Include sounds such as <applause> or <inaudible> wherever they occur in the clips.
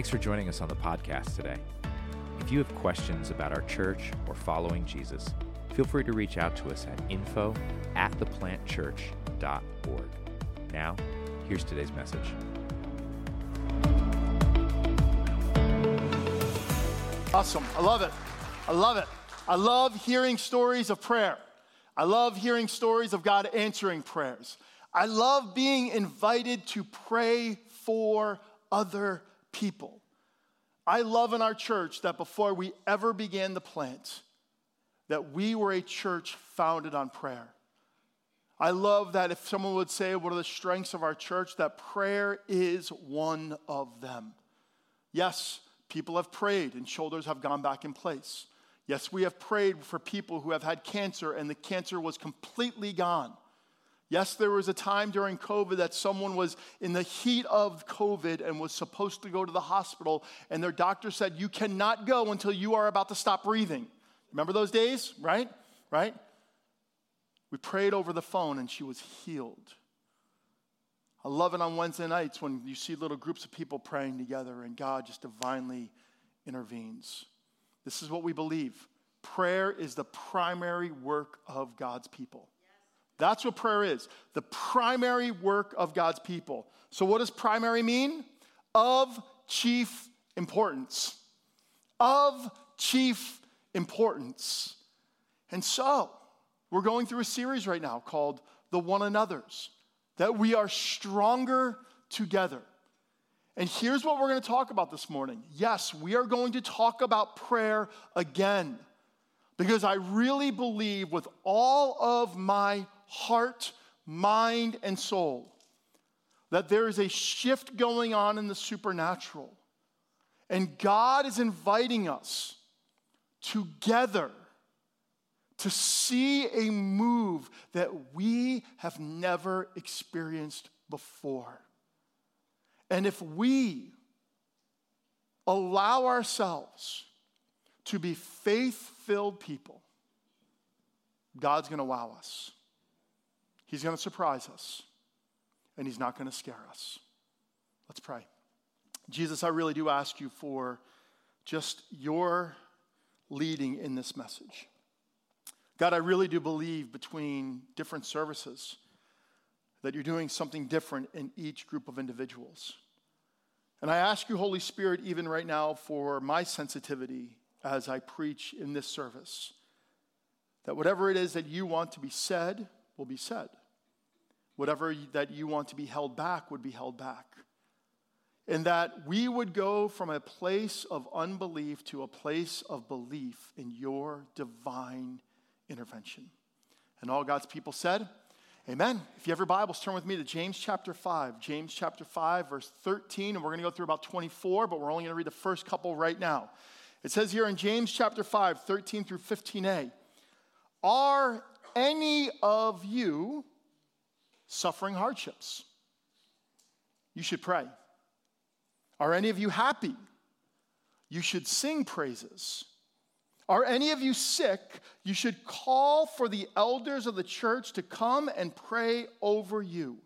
Thanks for joining us on the podcast today. If you have questions about our church or following Jesus, feel free to reach out to us at info at theplantchurch.org. Now, here's today's message. Awesome. I love it. I love it. I love hearing stories of prayer. I love hearing stories of God answering prayers. I love being invited to pray for other people. I love in our church that before we ever began the plant, that we were a church founded on prayer. I love that if someone would say, What are the strengths of our church? that prayer is one of them. Yes, people have prayed and shoulders have gone back in place. Yes, we have prayed for people who have had cancer and the cancer was completely gone. Yes, there was a time during COVID that someone was in the heat of COVID and was supposed to go to the hospital, and their doctor said, You cannot go until you are about to stop breathing. Remember those days, right? Right? We prayed over the phone and she was healed. I love it on Wednesday nights when you see little groups of people praying together and God just divinely intervenes. This is what we believe prayer is the primary work of God's people. That's what prayer is the primary work of God's people. So, what does primary mean? Of chief importance. Of chief importance. And so, we're going through a series right now called The One Another's, that we are stronger together. And here's what we're going to talk about this morning. Yes, we are going to talk about prayer again because I really believe with all of my heart, mind, and soul that there is a shift going on in the supernatural. And God is inviting us together to see a move that we have never experienced before. And if we allow ourselves to be faith filled people, God's going to wow us. He's going to surprise us, and He's not going to scare us. Let's pray. Jesus, I really do ask you for just your leading in this message. God, I really do believe between different services that you're doing something different in each group of individuals. And I ask you, Holy Spirit, even right now, for my sensitivity as I preach in this service, that whatever it is that you want to be said will be said. Whatever that you want to be held back would be held back. And that we would go from a place of unbelief to a place of belief in your divine intervention. And all God's people said, Amen. If you have your Bibles, turn with me to James chapter 5. James chapter 5, verse 13, and we're going to go through about 24, but we're only going to read the first couple right now. It says here in James chapter 5, 13 through 15a Are any of you suffering hardships? You should pray. Are any of you happy? You should sing praises. Are any of you sick? You should call for the elders of the church to come and pray over you,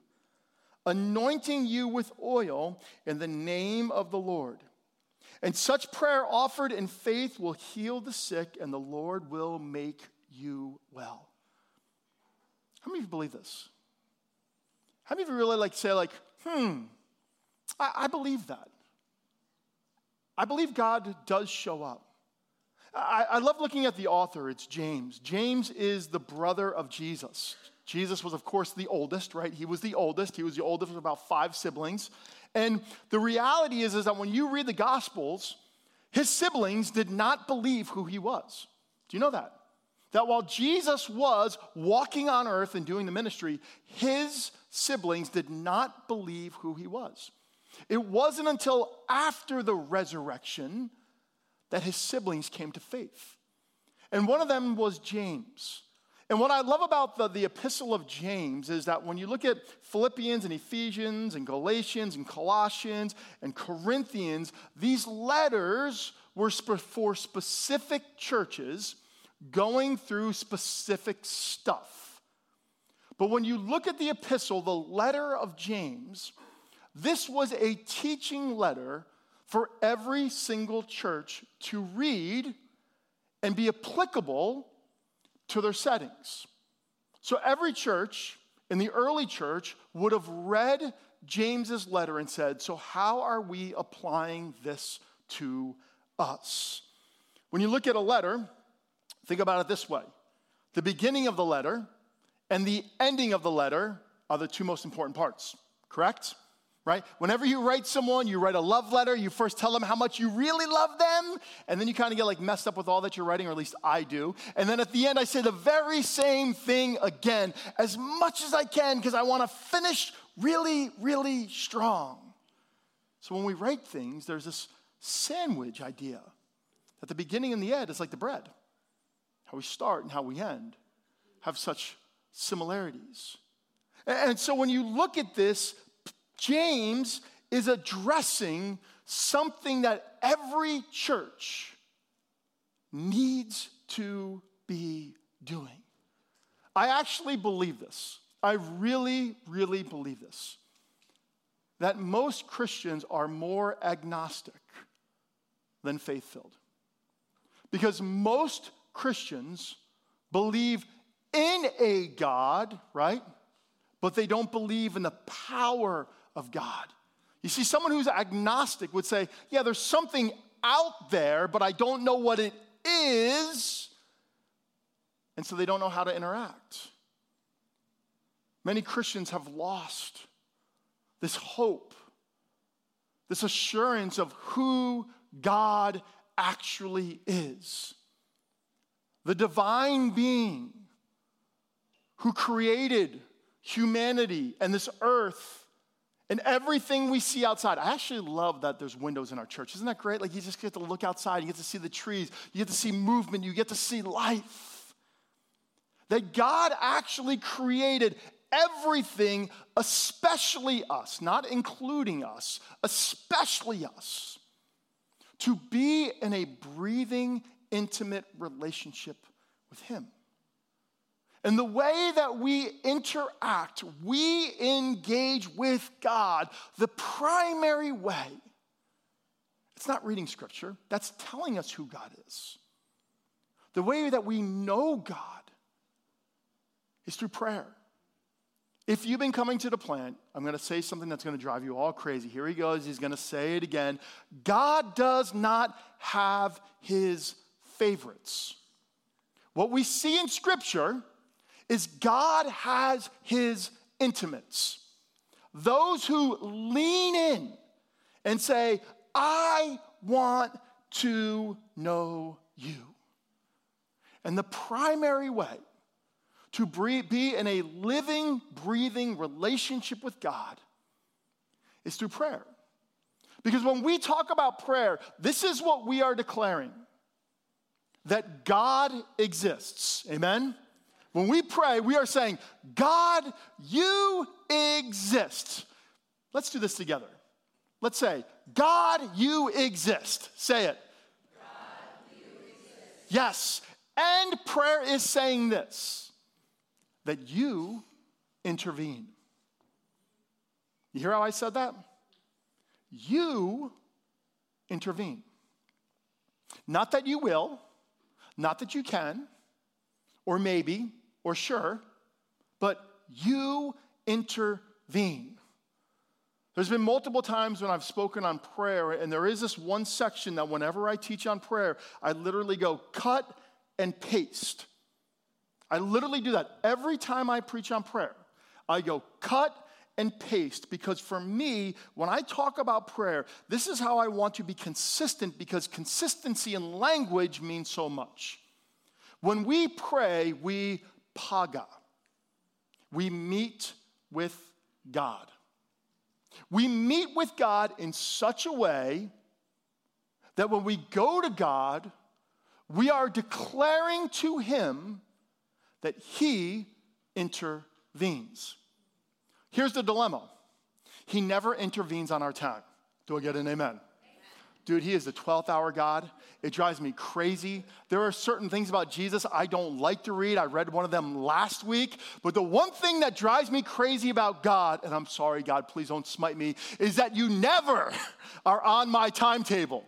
anointing you with oil in the name of the Lord. And such prayer offered in faith will heal the sick, and the Lord will make you well. How many of you believe this? How many of you really like say, like, hmm, I, I believe that. I believe God does show up. I, I love looking at the author. It's James. James is the brother of Jesus. Jesus was, of course, the oldest, right? He was the oldest. He was the oldest of about five siblings. And the reality is, is that when you read the Gospels, his siblings did not believe who he was. Do you know that? That while Jesus was walking on earth and doing the ministry, his siblings did not believe who he was. It wasn't until after the resurrection that his siblings came to faith. And one of them was James. And what I love about the, the epistle of James is that when you look at Philippians and Ephesians and Galatians and Colossians and Corinthians, these letters were for specific churches going through specific stuff. But when you look at the epistle, the letter of James, this was a teaching letter for every single church to read and be applicable to their settings. So every church in the early church would have read James's letter and said, So, how are we applying this to us? When you look at a letter, think about it this way the beginning of the letter and the ending of the letter are the two most important parts, correct? Right? Whenever you write someone, you write a love letter, you first tell them how much you really love them, and then you kind of get like messed up with all that you're writing, or at least I do. And then at the end, I say the very same thing again, as much as I can, because I want to finish really, really strong. So when we write things, there's this sandwich idea. that the beginning and the end, is like the bread. How we start and how we end have such similarities. And so when you look at this, James is addressing something that every church needs to be doing. I actually believe this. I really, really believe this. That most Christians are more agnostic than faith filled. Because most Christians believe in a God, right? But they don't believe in the power of God. You see, someone who's agnostic would say, Yeah, there's something out there, but I don't know what it is. And so they don't know how to interact. Many Christians have lost this hope, this assurance of who God actually is. The divine being who created humanity and this earth and everything we see outside. I actually love that there's windows in our church. Isn't that great? Like you just get to look outside, you get to see the trees, you get to see movement, you get to see life. That God actually created everything, especially us, not including us, especially us, to be in a breathing, intimate relationship with Him. And the way that we interact, we engage with God, the primary way, it's not reading scripture, that's telling us who God is. The way that we know God is through prayer. If you've been coming to the plant, I'm going to say something that's going to drive you all crazy. Here he goes. He's going to say it again. God does not have his favorites. What we see in scripture is God has his intimates. Those who lean in and say, I want to know you. And the primary way to be in a living, breathing relationship with God is through prayer. Because when we talk about prayer, this is what we are declaring that God exists. Amen? When we pray, we are saying, God, you exist. Let's do this together. Let's say, God, you exist. Say it. Yes. And prayer is saying this that you intervene. You hear how I said that? You intervene. Not that you will, not that you can, or maybe, or sure, but you intervene. There's been multiple times when I've spoken on prayer, and there is this one section that whenever I teach on prayer, I literally go cut and paste. I literally do that every time I preach on prayer. I go cut and paste because for me, when I talk about prayer, this is how I want to be consistent because consistency in language means so much. When we pray, we paga. We meet with God. We meet with God in such a way that when we go to God, we are declaring to Him that He intervenes. Here's the dilemma He never intervenes on our time. Do I get an amen? Dude, he is the 12th hour God. It drives me crazy. There are certain things about Jesus I don't like to read. I read one of them last week. But the one thing that drives me crazy about God, and I'm sorry, God, please don't smite me, is that you never <laughs> are on my timetable.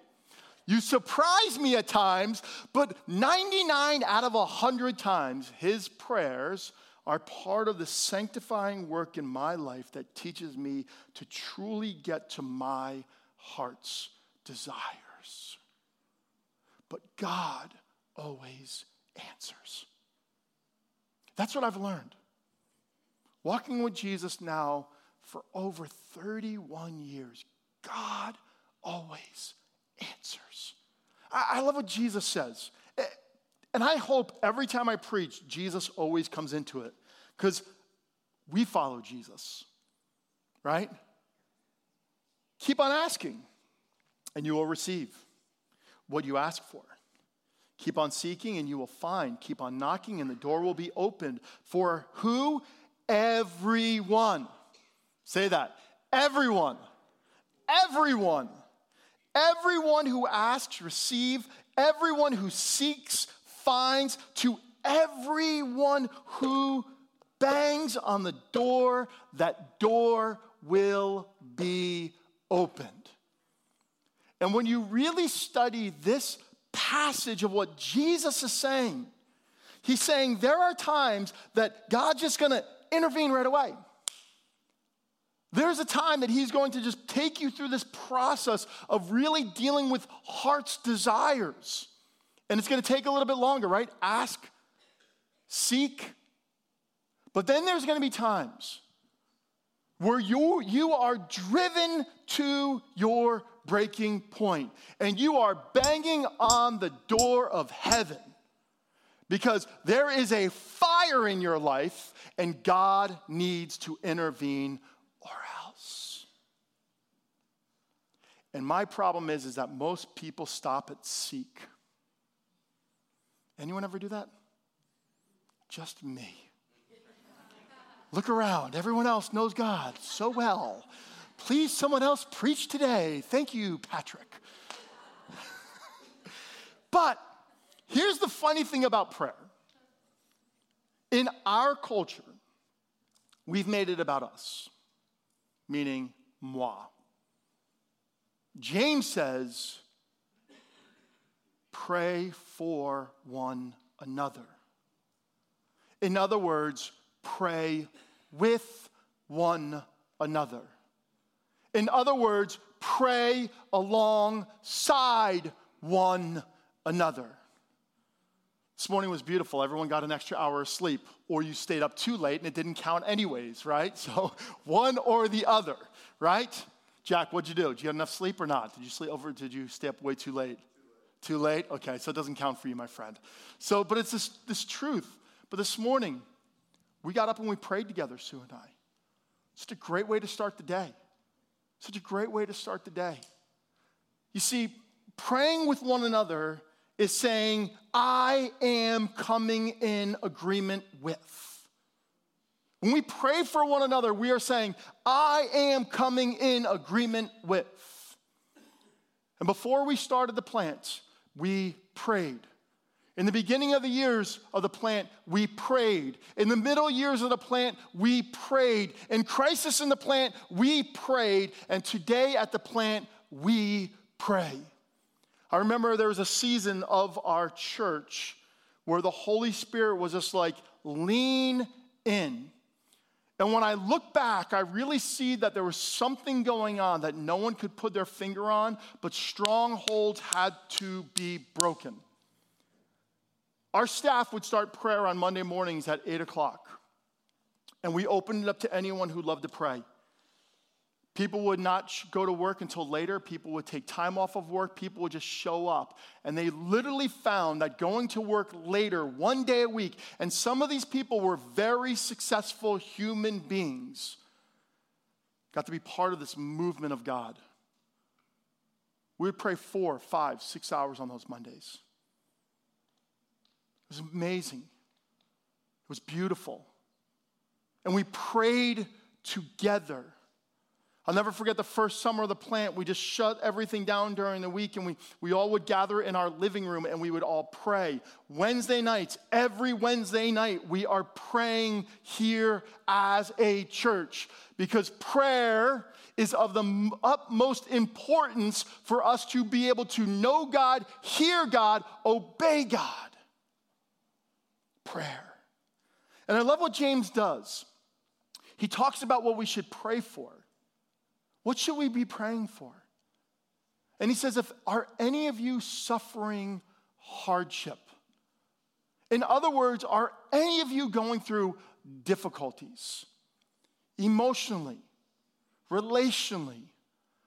You surprise me at times, but 99 out of 100 times, his prayers are part of the sanctifying work in my life that teaches me to truly get to my heart's desires. But God always answers. That's what I've learned. Walking with Jesus now for over 31 years, God always answers. I, love what Jesus says. And I hope every time I preach, Jesus always comes into it because we follow Jesus, right? Keep on asking, and you will receive what you ask for. Keep on seeking, and you will find. Keep on knocking, and the door will be opened. For who? Everyone. Say that. Everyone. Everyone. Everyone who asks, receive. Everyone who seeks, finds. To everyone who bangs on the door, that door will be opened. And when you really study this passage of what Jesus is saying, he's saying there are times that God's just gonna intervene right away. There's a time that he's going to just take you through this process of really dealing with heart's desires. And it's going to take a little bit longer, right? Ask, seek. But then there's going to be times where you, you are driven to your breaking point and you are banging on the door of heaven because there is a fire in your life and God needs to intervene or else. And my problem is, is that most people stop at seek. Anyone ever do that? Just me. Look around. Everyone else knows God so well. Please, someone else preach today. Thank you, Patrick. <laughs> but here's the funny thing about prayer in our culture, we've made it about us, meaning moi. James says, pray for one another. In other words, pray with one another. In other words, pray alongside one another. This morning was beautiful. Everyone got an extra hour of sleep, or you stayed up too late and it didn't count anyways, right? <laughs> So, one or the other, right? Jack, what'd you do? Did you get enough sleep or not? Did you sleep over? Did you stay up way too late? Too late? Okay, so it doesn't count for you, my friend. So, but it's this, this truth. But this morning, we got up and we prayed together, Sue and I. Such a great way to start the day. Such a great way to start the day. You see, praying with one another is saying, I am coming in agreement with. When we pray for one another, we are saying, I am coming in agreement with. And before we started the plant, we prayed. In the beginning of the years of the plant, we prayed. In the middle years of the plant, we prayed. In crisis in the plant, we prayed. And today at the plant, we pray. I remember there was a season of our church where the Holy Spirit was just like, lean in. And when I look back, I really see that there was something going on that no one could put their finger on, but strongholds had to be broken. Our staff would start prayer on Monday mornings at 8 o'clock, and we opened it up to anyone who loved to pray. People would not go to work until later. People would take time off of work. People would just show up. And they literally found that going to work later, one day a week, and some of these people were very successful human beings, got to be part of this movement of God. We would pray four, five, six hours on those Mondays. It was amazing. It was beautiful. And we prayed together. I'll never forget the first summer of the plant. We just shut everything down during the week and we, we all would gather in our living room and we would all pray. Wednesday nights, every Wednesday night, we are praying here as a church because prayer is of the utmost importance for us to be able to know God, hear God, obey God. Prayer. And I love what James does. He talks about what we should pray for. What should we be praying for? And he says, if are any of you suffering hardship? In other words, are any of you going through difficulties emotionally, relationally,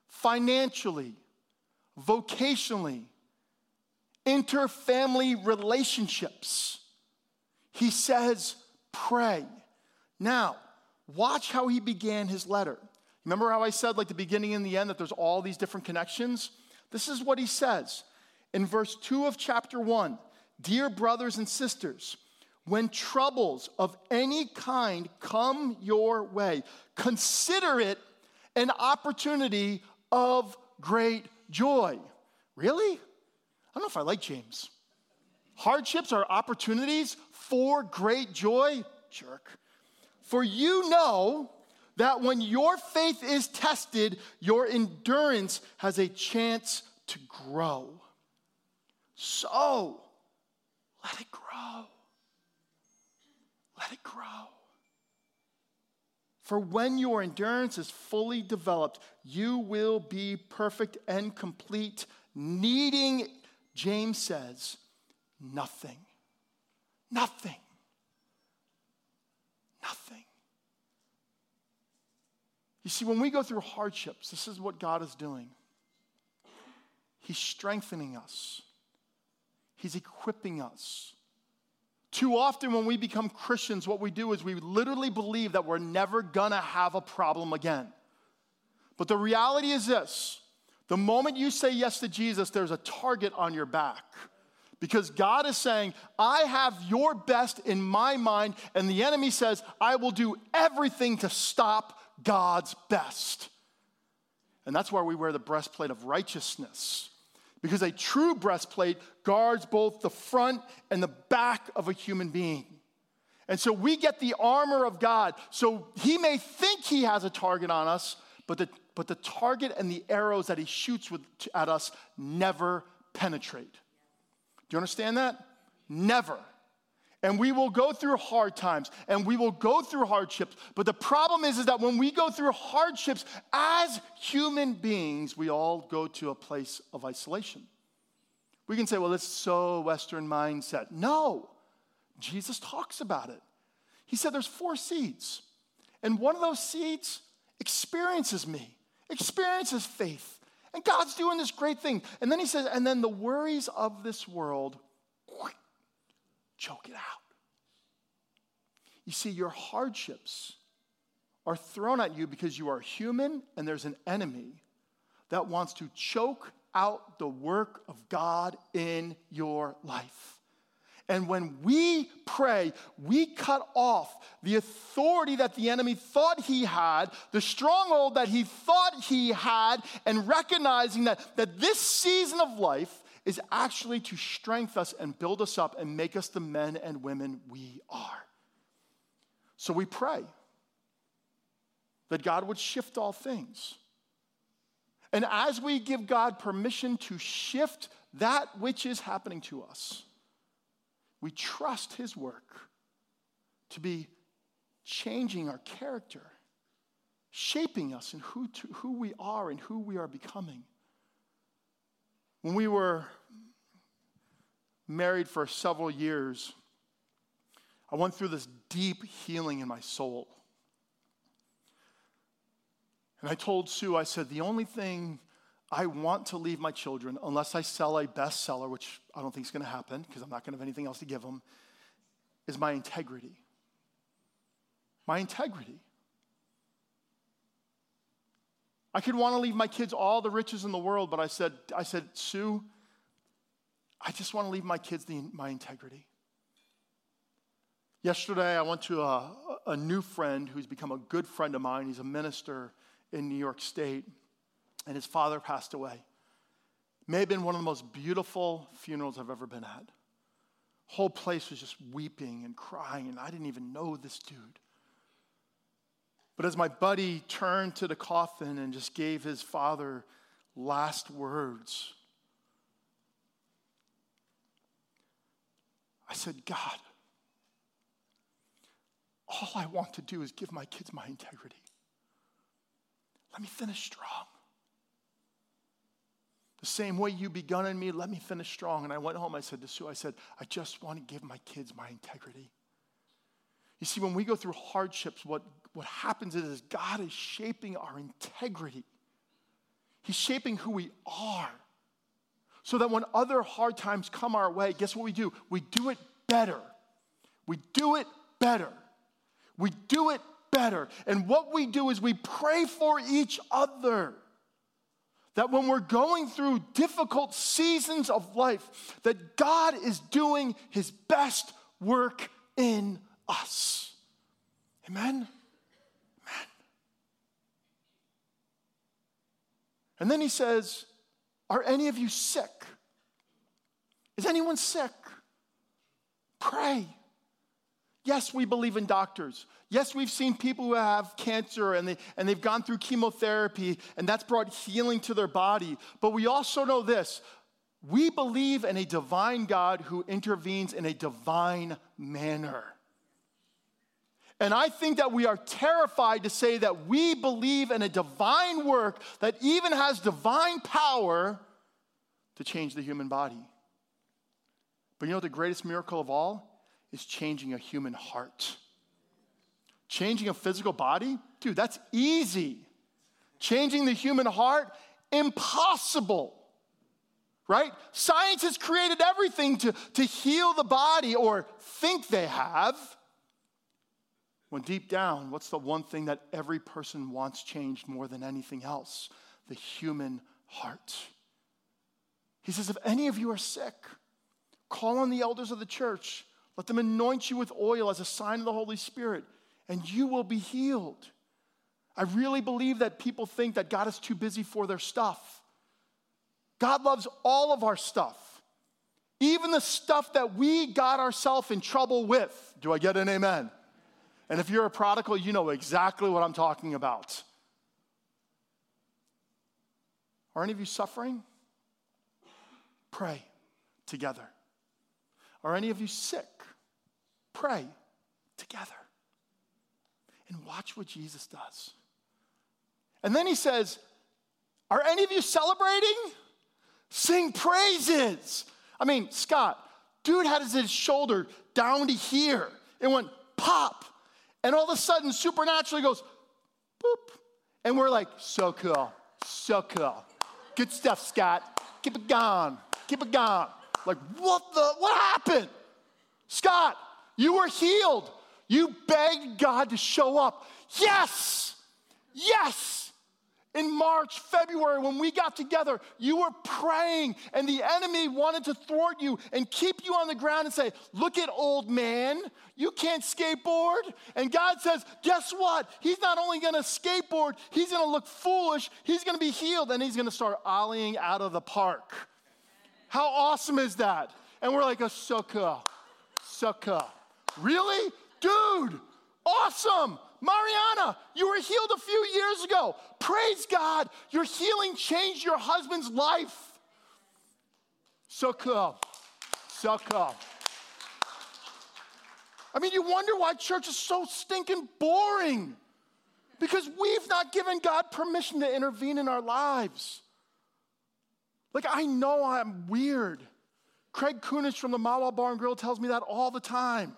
financially, vocationally, interfamily relationships? He says, pray. Now, watch how he began his letter. Remember how I said, like the beginning and the end, that there's all these different connections? This is what he says in verse 2 of chapter 1 Dear brothers and sisters, when troubles of any kind come your way, consider it an opportunity of great joy. Really? I don't know if I like James. Hardships are opportunities for great joy? Jerk. For you know that when your faith is tested, your endurance has a chance to grow. So, let it grow. Let it grow. For when your endurance is fully developed, you will be perfect and complete, needing, James says, nothing. Nothing. Nothing. You see, when we go through hardships, this is what God is doing. He's strengthening us, He's equipping us. Too often, when we become Christians, what we do is we literally believe that we're never gonna have a problem again. But the reality is this the moment you say yes to Jesus, there's a target on your back. Because God is saying, I have your best in my mind, and the enemy says, I will do everything to stop God's best. And that's why we wear the breastplate of righteousness. Because a true breastplate guards both the front and the back of a human being. And so we get the armor of God. So he may think he has a target on us, but the, but the target and the arrows that he shoots with, at us never penetrate. Do you understand that? Never. And we will go through hard times and we will go through hardships. But the problem is, is that when we go through hardships as human beings, we all go to a place of isolation. We can say, well, it's so Western mindset. No, Jesus talks about it. He said there's four seeds. And one of those seeds experiences me, experiences faith. And God's doing this great thing. And then he says, and then the worries of this world choke it out. You see, your hardships are thrown at you because you are human and there's an enemy that wants to choke out the work of God in your life. And when we pray, we cut off the authority that the enemy thought he had, the stronghold that he thought he had, and recognizing that, that this season of life is actually to strengthen us and build us up and make us the men and women we are. So we pray that God would shift all things. And as we give God permission to shift that which is happening to us, we trust His work to be changing our character, shaping us in who, to, who we are and who we are becoming. When we were married for several years, I went through this deep healing in my soul. And I told Sue, I said, the only thing I want to leave my children, unless I sell a bestseller, which I don't think is going to happen because I'm not going to have anything else to give them, is my integrity. My integrity. I could want to leave my kids all the riches in the world, but I said, I said, Sue, I just want to leave my kids the, my integrity. Yesterday, I went to a, a new friend who's become a good friend of mine. He's a minister in New York State, and his father passed away. May have been one of the most beautiful funerals I've ever been at. Whole place was just weeping and crying, and I didn't even know this dude. But as my buddy turned to the coffin and just gave his father last words, I said, God, all I want to do is give my kids my integrity. Let me finish strong. The same way you begun in me, let me finish strong. And I went home, I said to Sue, I said, I just want to give my kids my integrity. You see, when we go through hardships, what, what happens is, is God is shaping our integrity. He's shaping who we are. So that when other hard times come our way, guess what we do? We do it better. We do it better. We do it better. And what we do is we pray for each other. That when we're going through difficult seasons of life, that God is doing his best work in us. Amen? Amen. And then he says, Are any of you sick? Is anyone sick? Pray. Yes, we believe in doctors. Yes, we've seen people who have cancer and, they, and they've gone through chemotherapy and that's brought healing to their body. But we also know this we believe in a divine God who intervenes in a divine manner. And I think that we are terrified to say that we believe in a divine work that even has divine power to change the human body. But you know the greatest miracle of all is changing a human heart. Changing a physical body, dude, that's easy. Changing the human heart, impossible. Right? Science has created everything to, to heal the body or think they have. When deep down, what's the one thing that every person wants changed more than anything else? The human heart. He says, if any of you are sick, call on the elders of the church. Let them anoint you with oil as a sign of the Holy Spirit and you will be healed. I really believe that people think that God is too busy for their stuff. God loves all of our stuff, even the stuff that we got ourselves in trouble with. Do I get an amen? And if you're a prodigal, you know exactly what I'm talking about. Are any of you suffering? Pray together. Are any of you sick? Pray together and watch what Jesus does. And then he says, Are any of you celebrating? Sing praises. I mean, Scott, dude had his shoulder down to here. It went pop. And all of a sudden, supernaturally goes boop. And we're like, so cool, so cool. Good stuff, Scott. Keep it going, keep it going. Like, what the, what happened? Scott, you were healed. You begged God to show up. Yes, yes. In March, February, when we got together, you were praying, and the enemy wanted to thwart you and keep you on the ground and say, Look at old man, you can't skateboard. And God says, Guess what? He's not only gonna skateboard, he's gonna look foolish, he's gonna be healed, and he's gonna start ollieing out of the park. How awesome is that? And we're like, a sukkah, sukkah. Really? Dude, awesome. Mariana, you were healed a few years ago. Praise God. Your healing changed your husband's life. So cool. So cool. I mean, you wonder why church is so stinking boring. Because we've not given God permission to intervene in our lives. Like, I know I'm weird. Craig Kunish from the Mahwah Bar and Grill tells me that all the time.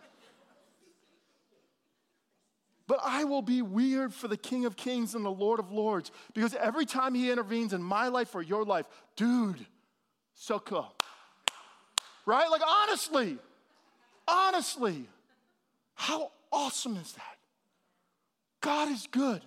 But I will be weird for the King of Kings and the Lord of Lords because every time he intervenes in my life or your life, dude, so cool. Right? Like, honestly, honestly, how awesome is that? God is good.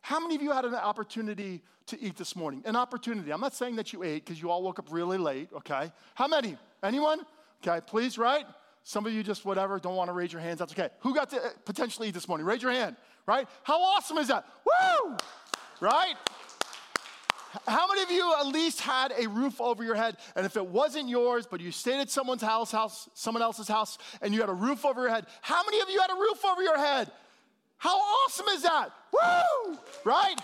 How many of you had an opportunity to eat this morning? An opportunity. I'm not saying that you ate because you all woke up really late, okay? How many? Anyone? Okay, please, right? Some of you just whatever, don't want to raise your hands. That's okay. Who got to uh, potentially eat this morning? Raise your hand, right? How awesome is that? Woo! right? How many of you at least had a roof over your head? And if it wasn't yours, but you stayed at someone's house, house, someone else's house, and you had a roof over your head, how many of you had a roof over your head? How awesome is that? Woo! Right?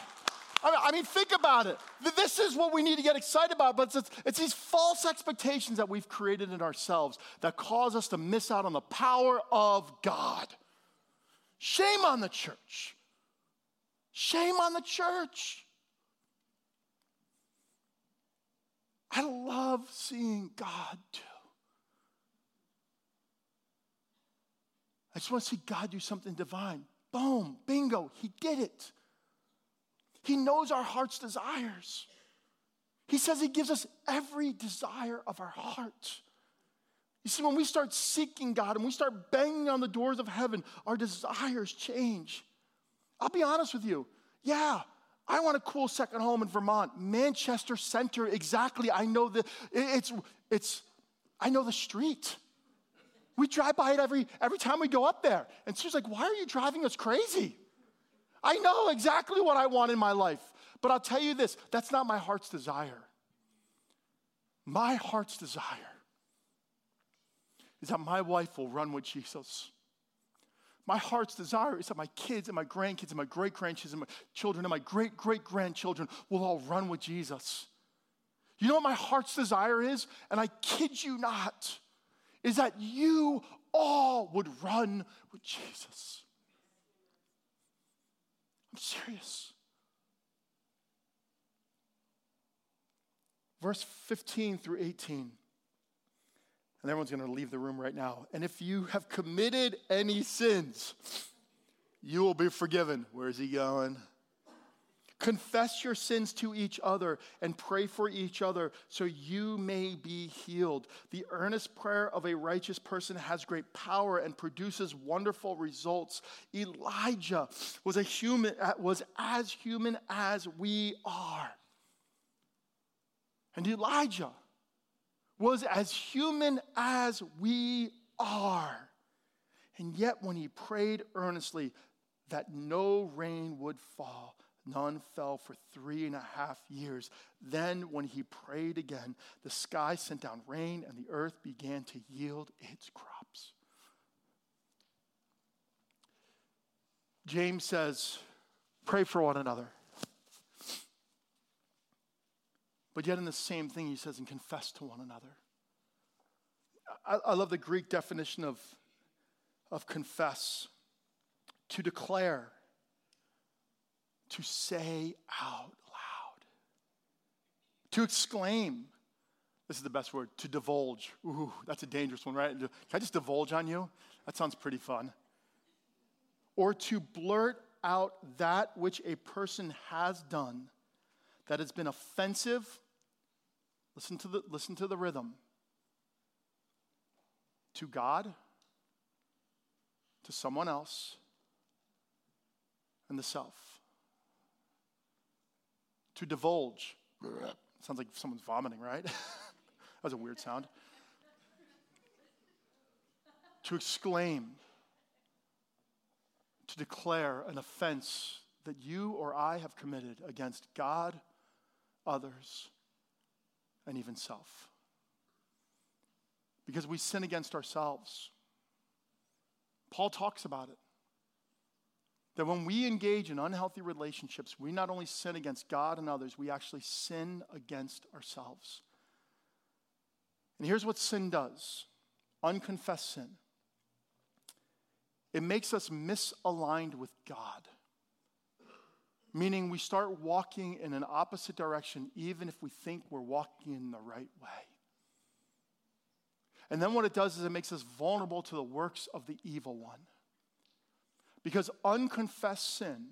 I mean, think about it. This is what we need to get excited about, but it's, it's these false expectations that we've created in ourselves that cause us to miss out on the power of God. Shame on the church. Shame on the church. I love seeing God do. I just want to see God do something divine. Boom, bingo, He did it. He knows our heart's desires. He says He gives us every desire of our heart. You see, when we start seeking God and we start banging on the doors of heaven, our desires change. I'll be honest with you. Yeah, I want a cool second home in Vermont, Manchester Center. Exactly. I know the it's it's I know the street. We drive by it every every time we go up there. And she's like, "Why are you driving us crazy?" I know exactly what I want in my life. But I'll tell you this, that's not my heart's desire. My heart's desire is that my wife will run with Jesus. My heart's desire is that my kids and my grandkids and my great grandkids and my children and my great great grandchildren will all run with Jesus. You know what my heart's desire is? And I kid you not, is that you all would run with Jesus. I'm serious. Verse 15 through 18. And everyone's going to leave the room right now. And if you have committed any sins, you will be forgiven. Where is he going? Confess your sins to each other and pray for each other so you may be healed. The earnest prayer of a righteous person has great power and produces wonderful results. Elijah was a human was as human as we are. And Elijah was as human as we are. And yet, when he prayed earnestly that no rain would fall, none fell for three and a half years. Then, when he prayed again, the sky sent down rain and the earth began to yield its crops. James says, Pray for one another. But yet, in the same thing, he says, and confess to one another. I, I love the Greek definition of, of confess to declare, to say out loud, to exclaim. This is the best word, to divulge. Ooh, that's a dangerous one, right? Can I just divulge on you? That sounds pretty fun. Or to blurt out that which a person has done that has been offensive Listen to the, listen to the rhythm. To God, to someone else, and the self. To divulge. Sounds like someone's vomiting, right? <laughs> that was a weird sound. to exclaim. To declare an offense that you or I have committed against God, others, and even self. Because we sin against ourselves. Paul talks about it. That when we engage in unhealthy relationships, we not only sin against God and others, we actually sin against ourselves. And here's what sin does unconfessed sin it makes us misaligned with God meaning we start walking in an opposite direction, even if we think we're walking in the right way. And then what it does is it makes us vulnerable to the works of the evil one. Because unconfessed sin,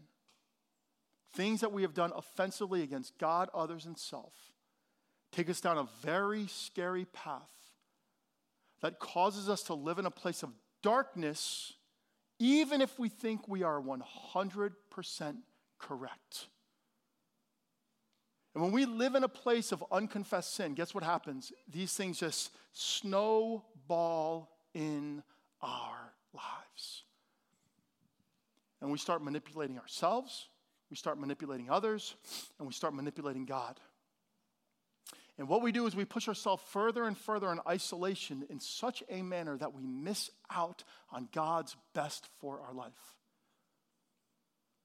things that we have done offensively against God, others, and self, take us down a very scary path that causes us to live in a place of darkness, even if we think we are 100% correct. And when we live in a place of unconfessed sin, guess what happens? These things just snowball in our lives. And we start manipulating ourselves, we start manipulating others, and we start manipulating God. And what we do is we push ourselves further and further in isolation in such a manner that we miss out on God's best for our life.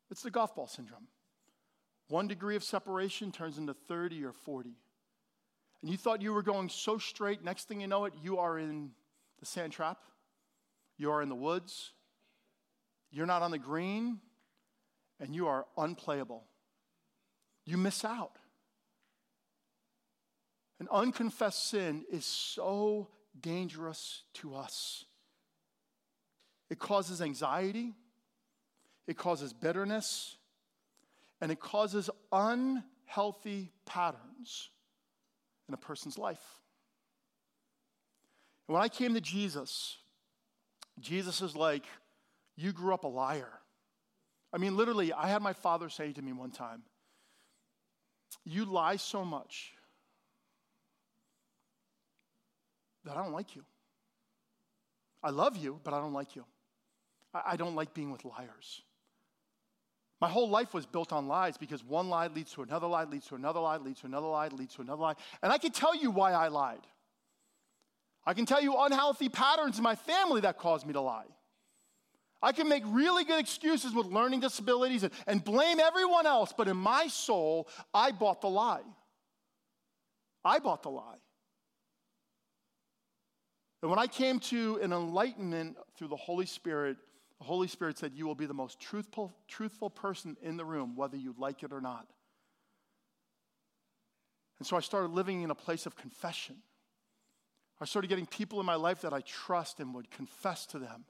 It's the golf ball syndrome. One degree of separation turns into 30 or 40. And you thought you were going so straight, next thing you know it, you are in the sand trap, you are in the woods, you're not on the green, and you are unplayable. You miss out. An unconfessed sin is so dangerous to us. It causes anxiety, it causes bitterness, and it causes unhealthy patterns in a person's life. And when I came to Jesus, Jesus is like, You grew up a liar. I mean, literally, I had my father say to me one time, You lie so much that I don't like you. I love you, but I don't like you. I, don't like being with liars. My whole life was built on lies because one lie leads to another lie, leads to another lie, leads to another lie, leads to another lie. And I can tell you why I lied. I can tell you unhealthy patterns in my family that caused me to lie. I can make really good excuses with learning disabilities and, and blame everyone else, but in my soul, I bought the lie. I bought the lie. And when I came to an enlightenment through the Holy Spirit, the Holy Spirit said, You will be the most truthful, truthful person in the room, whether you like it or not. And so I started living in a place of confession. I started getting people in my life that I trust and would confess to them.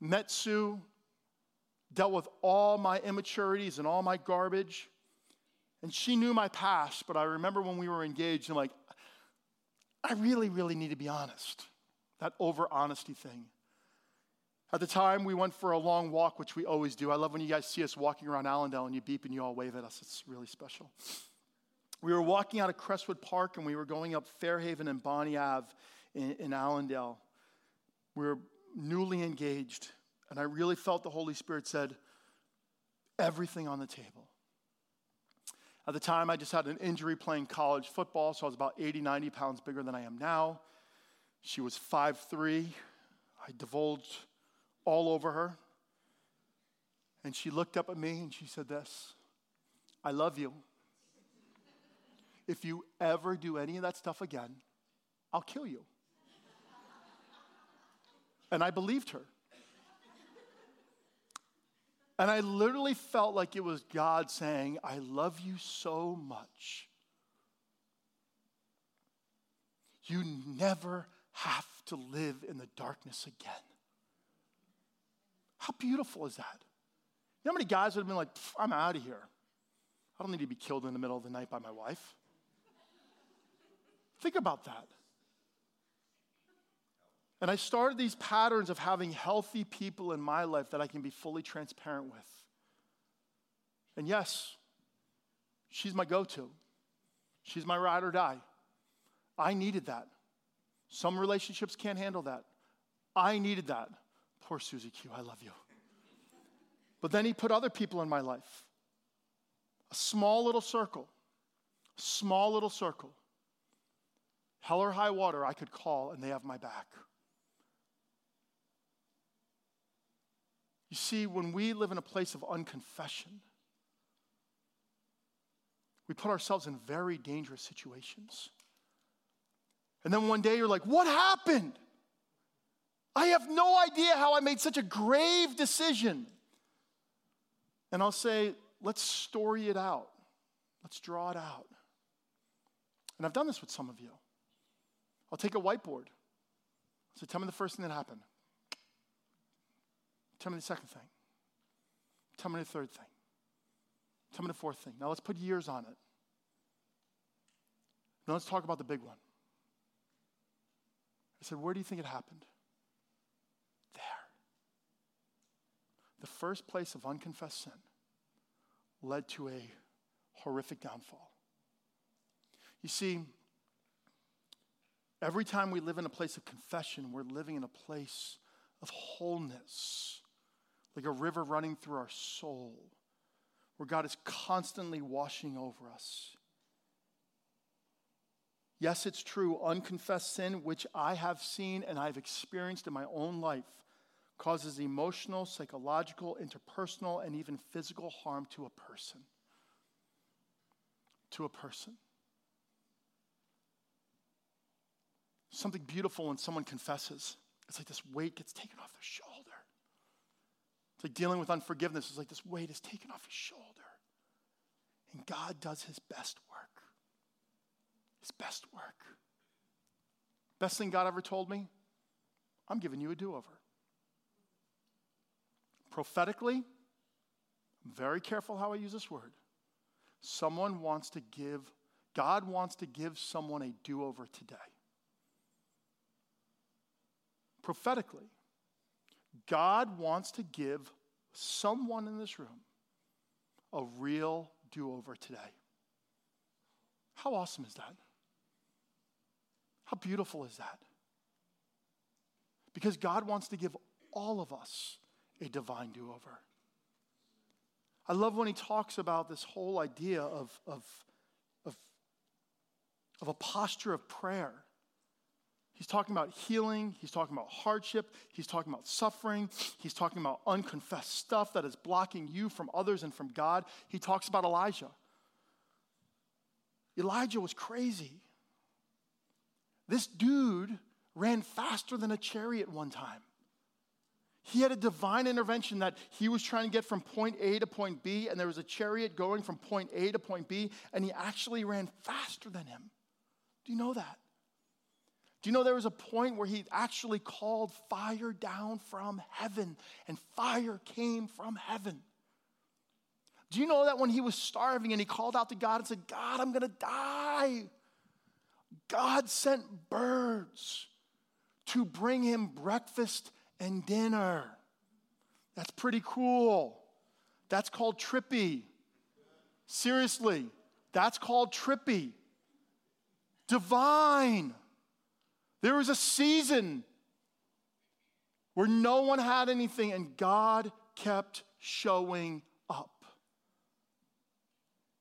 Met Sue, dealt with all my immaturities and all my garbage. And she knew my past, but I remember when we were engaged, I'm like, I really, really need to be honest. That over honesty thing. At the time, we went for a long walk, which we always do. I love when you guys see us walking around Allendale and you beep and you all wave at us. It's really special. We were walking out of Crestwood Park and we were going up Fairhaven and Bonnie Ave in, in Allendale. We were newly engaged, and I really felt the Holy Spirit said, everything on the table. At the time, I just had an injury playing college football, so I was about 80, 90 pounds bigger than I am now. She was 5'3. I divulged all over her. And she looked up at me and she said, This, I love you. If you ever do any of that stuff again, I'll kill you. And I believed her. And I literally felt like it was God saying, I love you so much. You never have to live in the darkness again. How beautiful is that? You know how many guys would have been like, I'm out of here. I don't need to be killed in the middle of the night by my wife. Think about that. And I started these patterns of having healthy people in my life that I can be fully transparent with. And yes, she's my go to, she's my ride or die. I needed that. Some relationships can't handle that. I needed that. Poor Susie Q, I love you. But then he put other people in my life. A small little circle, small little circle. Hell or high water, I could call and they have my back. You see, when we live in a place of unconfession, we put ourselves in very dangerous situations. And then one day you're like, What happened? I have no idea how I made such a grave decision. And I'll say, Let's story it out, let's draw it out. And I've done this with some of you. I'll take a whiteboard. So tell me the first thing that happened. Tell me the second thing. Tell me the third thing. Tell me the fourth thing. Now let's put years on it. Now let's talk about the big one. I said, Where do you think it happened? There. The first place of unconfessed sin led to a horrific downfall. You see, every time we live in a place of confession, we're living in a place of wholeness like a river running through our soul. where God is constantly washing over us. Yes, it's true, unconfessed sin, which I have seen and I've experienced in my own life, causes emotional, psychological, interpersonal, and even physical harm to a person. To a person. Something beautiful when someone confesses. It's like this weight gets taken off their shoulder. It's like dealing with unforgiveness. It's like this weight is taken off your shoulder. And God does his best work. His best work. Best thing God ever told me I'm giving you a do over. Prophetically, I'm very careful how I use this word. Someone wants to give, God wants to give someone a do over today. Prophetically, God wants to give someone in this room a real do over today. How awesome is that? How beautiful is that? Because God wants to give all of us a divine do over. I love when he talks about this whole idea of, of, of, of a posture of prayer He's talking about healing. He's talking about hardship. He's talking about suffering. He's talking about unconfessed stuff that is blocking you from others and from God. He talks about Elijah. Elijah was crazy. This dude ran faster than a chariot one time. He had a divine intervention that he was trying to get from point A to point B, and there was a chariot going from point A to point B, and he actually ran faster than him. Do you know that? Do you know there was a point where he actually called fire down from heaven and fire came from heaven? Do you know that when he was starving and he called out to God and said, God, I'm going to die? God sent birds to bring him breakfast and dinner. That's pretty cool. That's called trippy. Seriously, that's called trippy. Divine. There was a season where no one had anything and God kept showing up.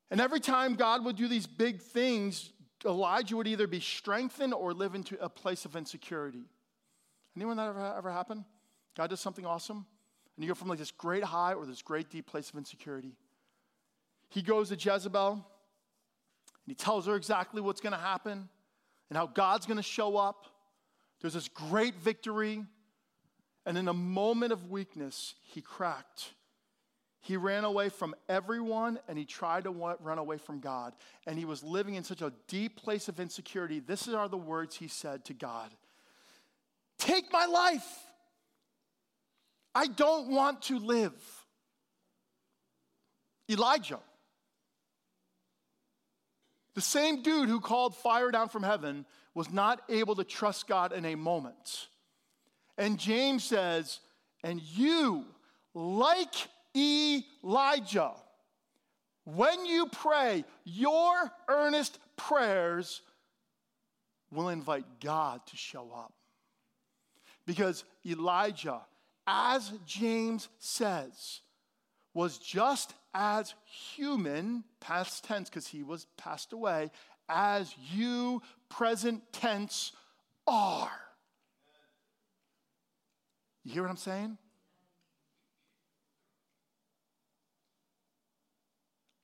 And every time God would do these big things, Elijah would either be strengthened or live into a place of insecurity. Anyone that ever, ever happened? God does something awesome, and you go from like this great high or this great deep place of insecurity. He goes to Jezebel, and he tells her exactly what's going to happen and how God's going to show up. There's this great victory. And in a moment of weakness, he cracked. He ran away from everyone and he tried to run away from God. And he was living in such a deep place of insecurity. This are the words he said to God Take my life. I don't want to live. Elijah the same dude who called fire down from heaven was not able to trust God in a moment. And James says, and you, like Elijah, when you pray, your earnest prayers will invite God to show up. Because Elijah, as James says, was just as human, past tense, because he was passed away, as you, present tense, are. You hear what I'm saying?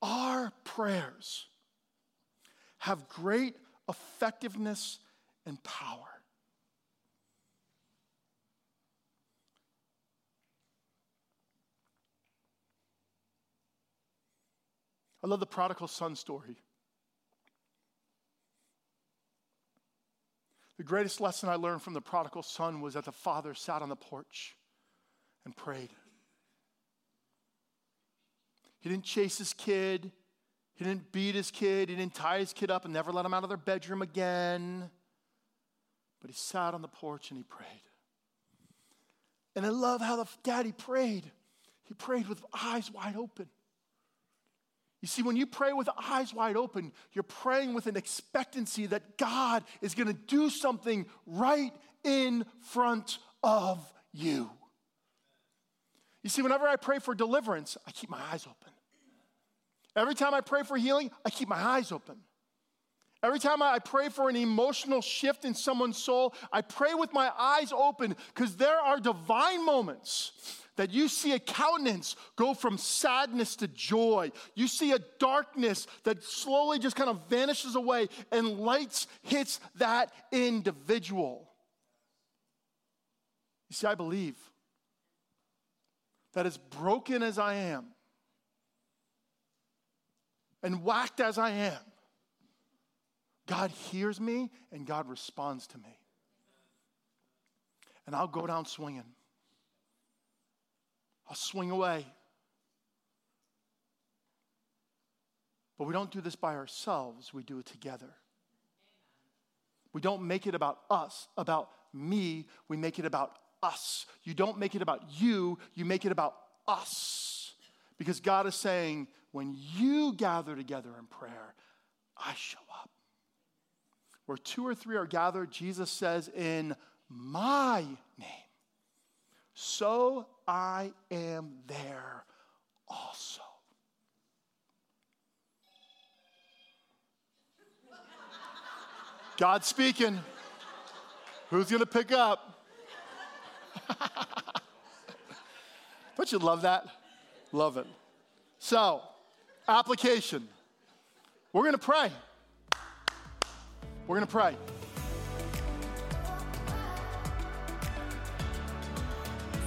Our prayers have great effectiveness and power. I love the prodigal son story. The greatest lesson I learned from the prodigal son was that the father sat on the porch and prayed. He didn't chase his kid, he didn't beat his kid, he didn't tie his kid up and never let him out of their bedroom again. But he sat on the porch and he prayed. And I love how the daddy prayed. He prayed with eyes wide open. You see, when you pray with eyes wide open, you're praying with an expectancy that God is going to do something right in front of you. You see, whenever I pray for deliverance, I keep my eyes open. Every time I pray for healing, I keep my eyes open. Every time I pray for an emotional shift in someone's soul, I pray with my eyes open because there are divine moments that you see a countenance go from sadness to joy. You see a darkness that slowly just kind of vanishes away and lights hits that individual. You see, I believe that as broken as I am and whacked as I am, God hears me and God responds to me. And I'll go down swinging. I'll swing away. But we don't do this by ourselves, we do it together. We don't make it about us, about me, we make it about us. You don't make it about you, you make it about us. Because God is saying, when you gather together in prayer, I show up. Where two or three are gathered, Jesus says, in my name, so I am there also. God speaking. Who's going to pick up? <laughs> Don't you love that? Love it. So, application. We're going to pray. We're going to pray.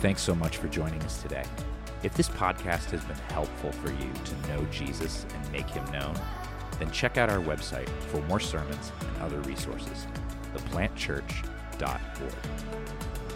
Thanks so much for joining us today. If this podcast has been helpful for you to know Jesus and make him known, then check out our website for more sermons and other resources, theplantchurch.org.